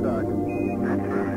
verdade.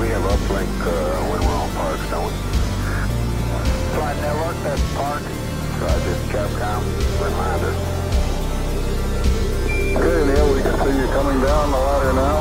We have uplink uh, when we're on park, don't we? Flight network, that's park. Roger, Capcom, reminder. Okay, Neil, we can see you coming down the ladder now.